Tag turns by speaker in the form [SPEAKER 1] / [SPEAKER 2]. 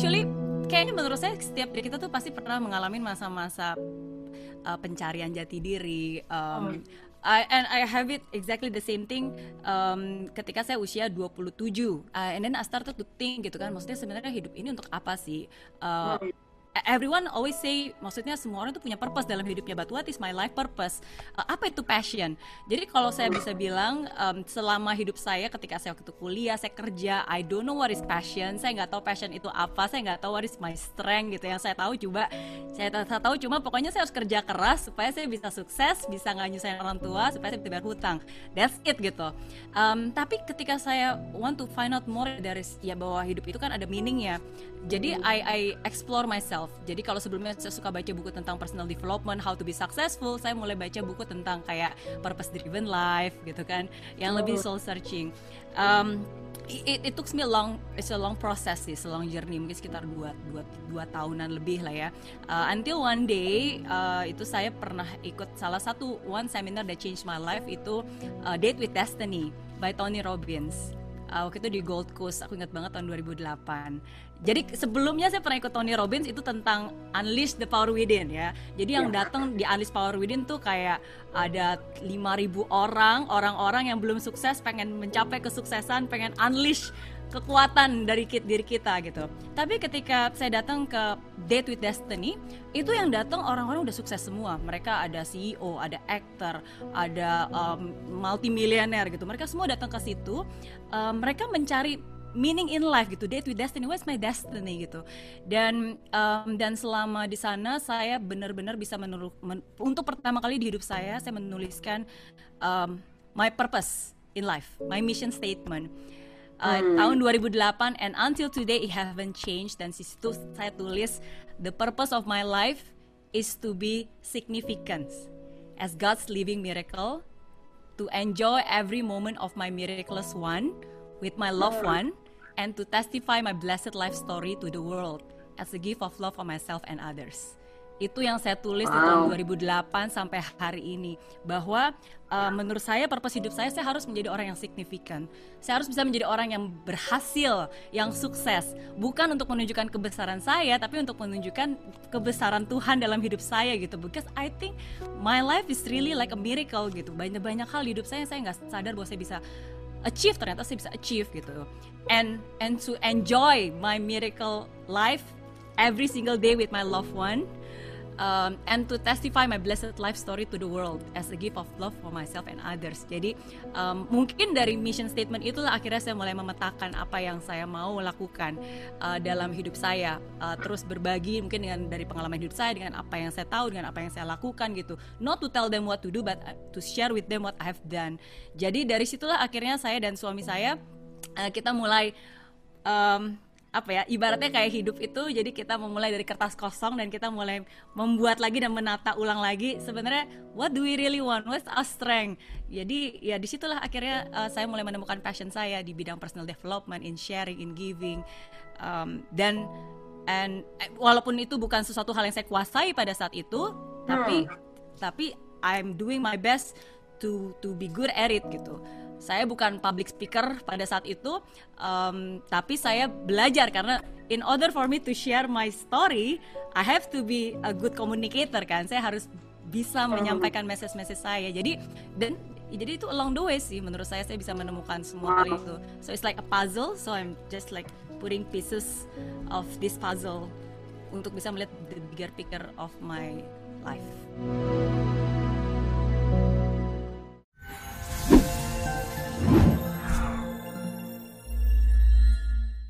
[SPEAKER 1] actually kayaknya menurut saya setiap kita tuh pasti pernah mengalami masa-masa uh, pencarian jati diri um, I, and I have it exactly the same thing um, ketika saya usia 27 uh, and then I started to think gitu kan maksudnya sebenarnya hidup ini untuk apa sih? Uh, everyone always say maksudnya semua orang tuh punya purpose dalam hidupnya. But what is my life purpose? Uh, apa itu passion? Jadi kalau saya bisa bilang um, selama hidup saya ketika saya waktu kuliah saya kerja I don't know what is passion. Saya nggak tahu passion itu apa. Saya nggak tahu what is my strength gitu. Yang saya tahu coba saya, tahu cuma pokoknya saya harus kerja keras supaya saya bisa sukses bisa nggak nyusahin orang tua supaya saya tidak hutang. That's it gitu. Um, tapi ketika saya want to find out more dari ya bahwa hidup itu kan ada meaningnya. Jadi I, I explore myself jadi kalau sebelumnya saya suka baca buku tentang personal development, how to be successful, saya mulai baca buku tentang kayak purpose driven life gitu kan, yang lebih soul searching. Um, it, it took me a long it's a long process sih, a long journey mungkin sekitar dua, dua, dua tahunan lebih lah ya. Uh, until one day uh, itu saya pernah ikut salah satu one seminar that changed my life itu uh, Date with Destiny by Tony Robbins uh, waktu itu di Gold Coast aku ingat banget tahun 2008 jadi sebelumnya saya pernah ikut Tony Robbins itu tentang Unleash the Power Within ya jadi yang iya. datang di Unleash Power Within tuh kayak ada 5000 orang orang-orang yang belum sukses pengen mencapai kesuksesan pengen unleash kekuatan dari diri kita gitu. Tapi ketika saya datang ke Date with Destiny, itu yang datang orang-orang udah sukses semua. Mereka ada CEO, ada actor, ada um, multimillionaire gitu. Mereka semua datang ke situ. Um, mereka mencari meaning in life gitu date with destiny what's my destiny gitu dan um, dan selama di sana saya benar-benar bisa menulis men, untuk pertama kali di hidup saya saya menuliskan um, my purpose in life my mission statement uh, hmm. tahun 2008 and until today it haven't changed. Dan situ saya tulis the purpose of my life is to be significant. As God's living miracle to enjoy every moment of my miraculous one with my loved one and to testify my blessed life story to the world as a gift of love for myself and others itu yang saya tulis wow. di tahun 2008 sampai hari ini bahwa uh, menurut saya purpose hidup saya saya harus menjadi orang yang signifikan. Saya harus bisa menjadi orang yang berhasil, yang sukses, bukan untuk menunjukkan kebesaran saya tapi untuk menunjukkan kebesaran Tuhan dalam hidup saya gitu. Because I think my life is really like a miracle gitu. Banyak-banyak hal di hidup saya saya nggak sadar bahwa saya bisa achieve ternyata saya bisa achieve gitu. And and to enjoy my miracle life every single day with my loved one um, and to testify my blessed life story to the world as a gift of love for myself and others. Jadi um, mungkin dari mission statement itulah akhirnya saya mulai memetakan apa yang saya mau lakukan uh, dalam hidup saya. Uh, terus berbagi mungkin dengan dari pengalaman hidup saya dengan apa yang saya tahu dengan apa yang saya lakukan gitu. Not to tell them what to do but uh, to share with them what I have done. Jadi dari situlah akhirnya saya dan suami saya uh, kita mulai um, apa ya ibaratnya kayak hidup itu jadi kita memulai dari kertas kosong dan kita mulai membuat lagi dan menata ulang lagi. Sebenarnya what do we really want? What's our strength? Jadi ya di situlah akhirnya uh, saya mulai menemukan passion saya di bidang personal development in sharing in giving. Um, dan and eh, walaupun itu bukan sesuatu hal yang saya kuasai pada saat itu tapi hmm. tapi I'm doing my best to to be good at it gitu saya bukan public speaker pada saat itu um, tapi saya belajar karena in order for me to share my story I have to be a good communicator kan. Saya harus bisa menyampaikan message-message saya. Jadi dan jadi itu along the way sih menurut saya saya bisa menemukan semua hal itu. So it's like a puzzle. So I'm just like putting pieces of this puzzle untuk bisa melihat the bigger picture of my life.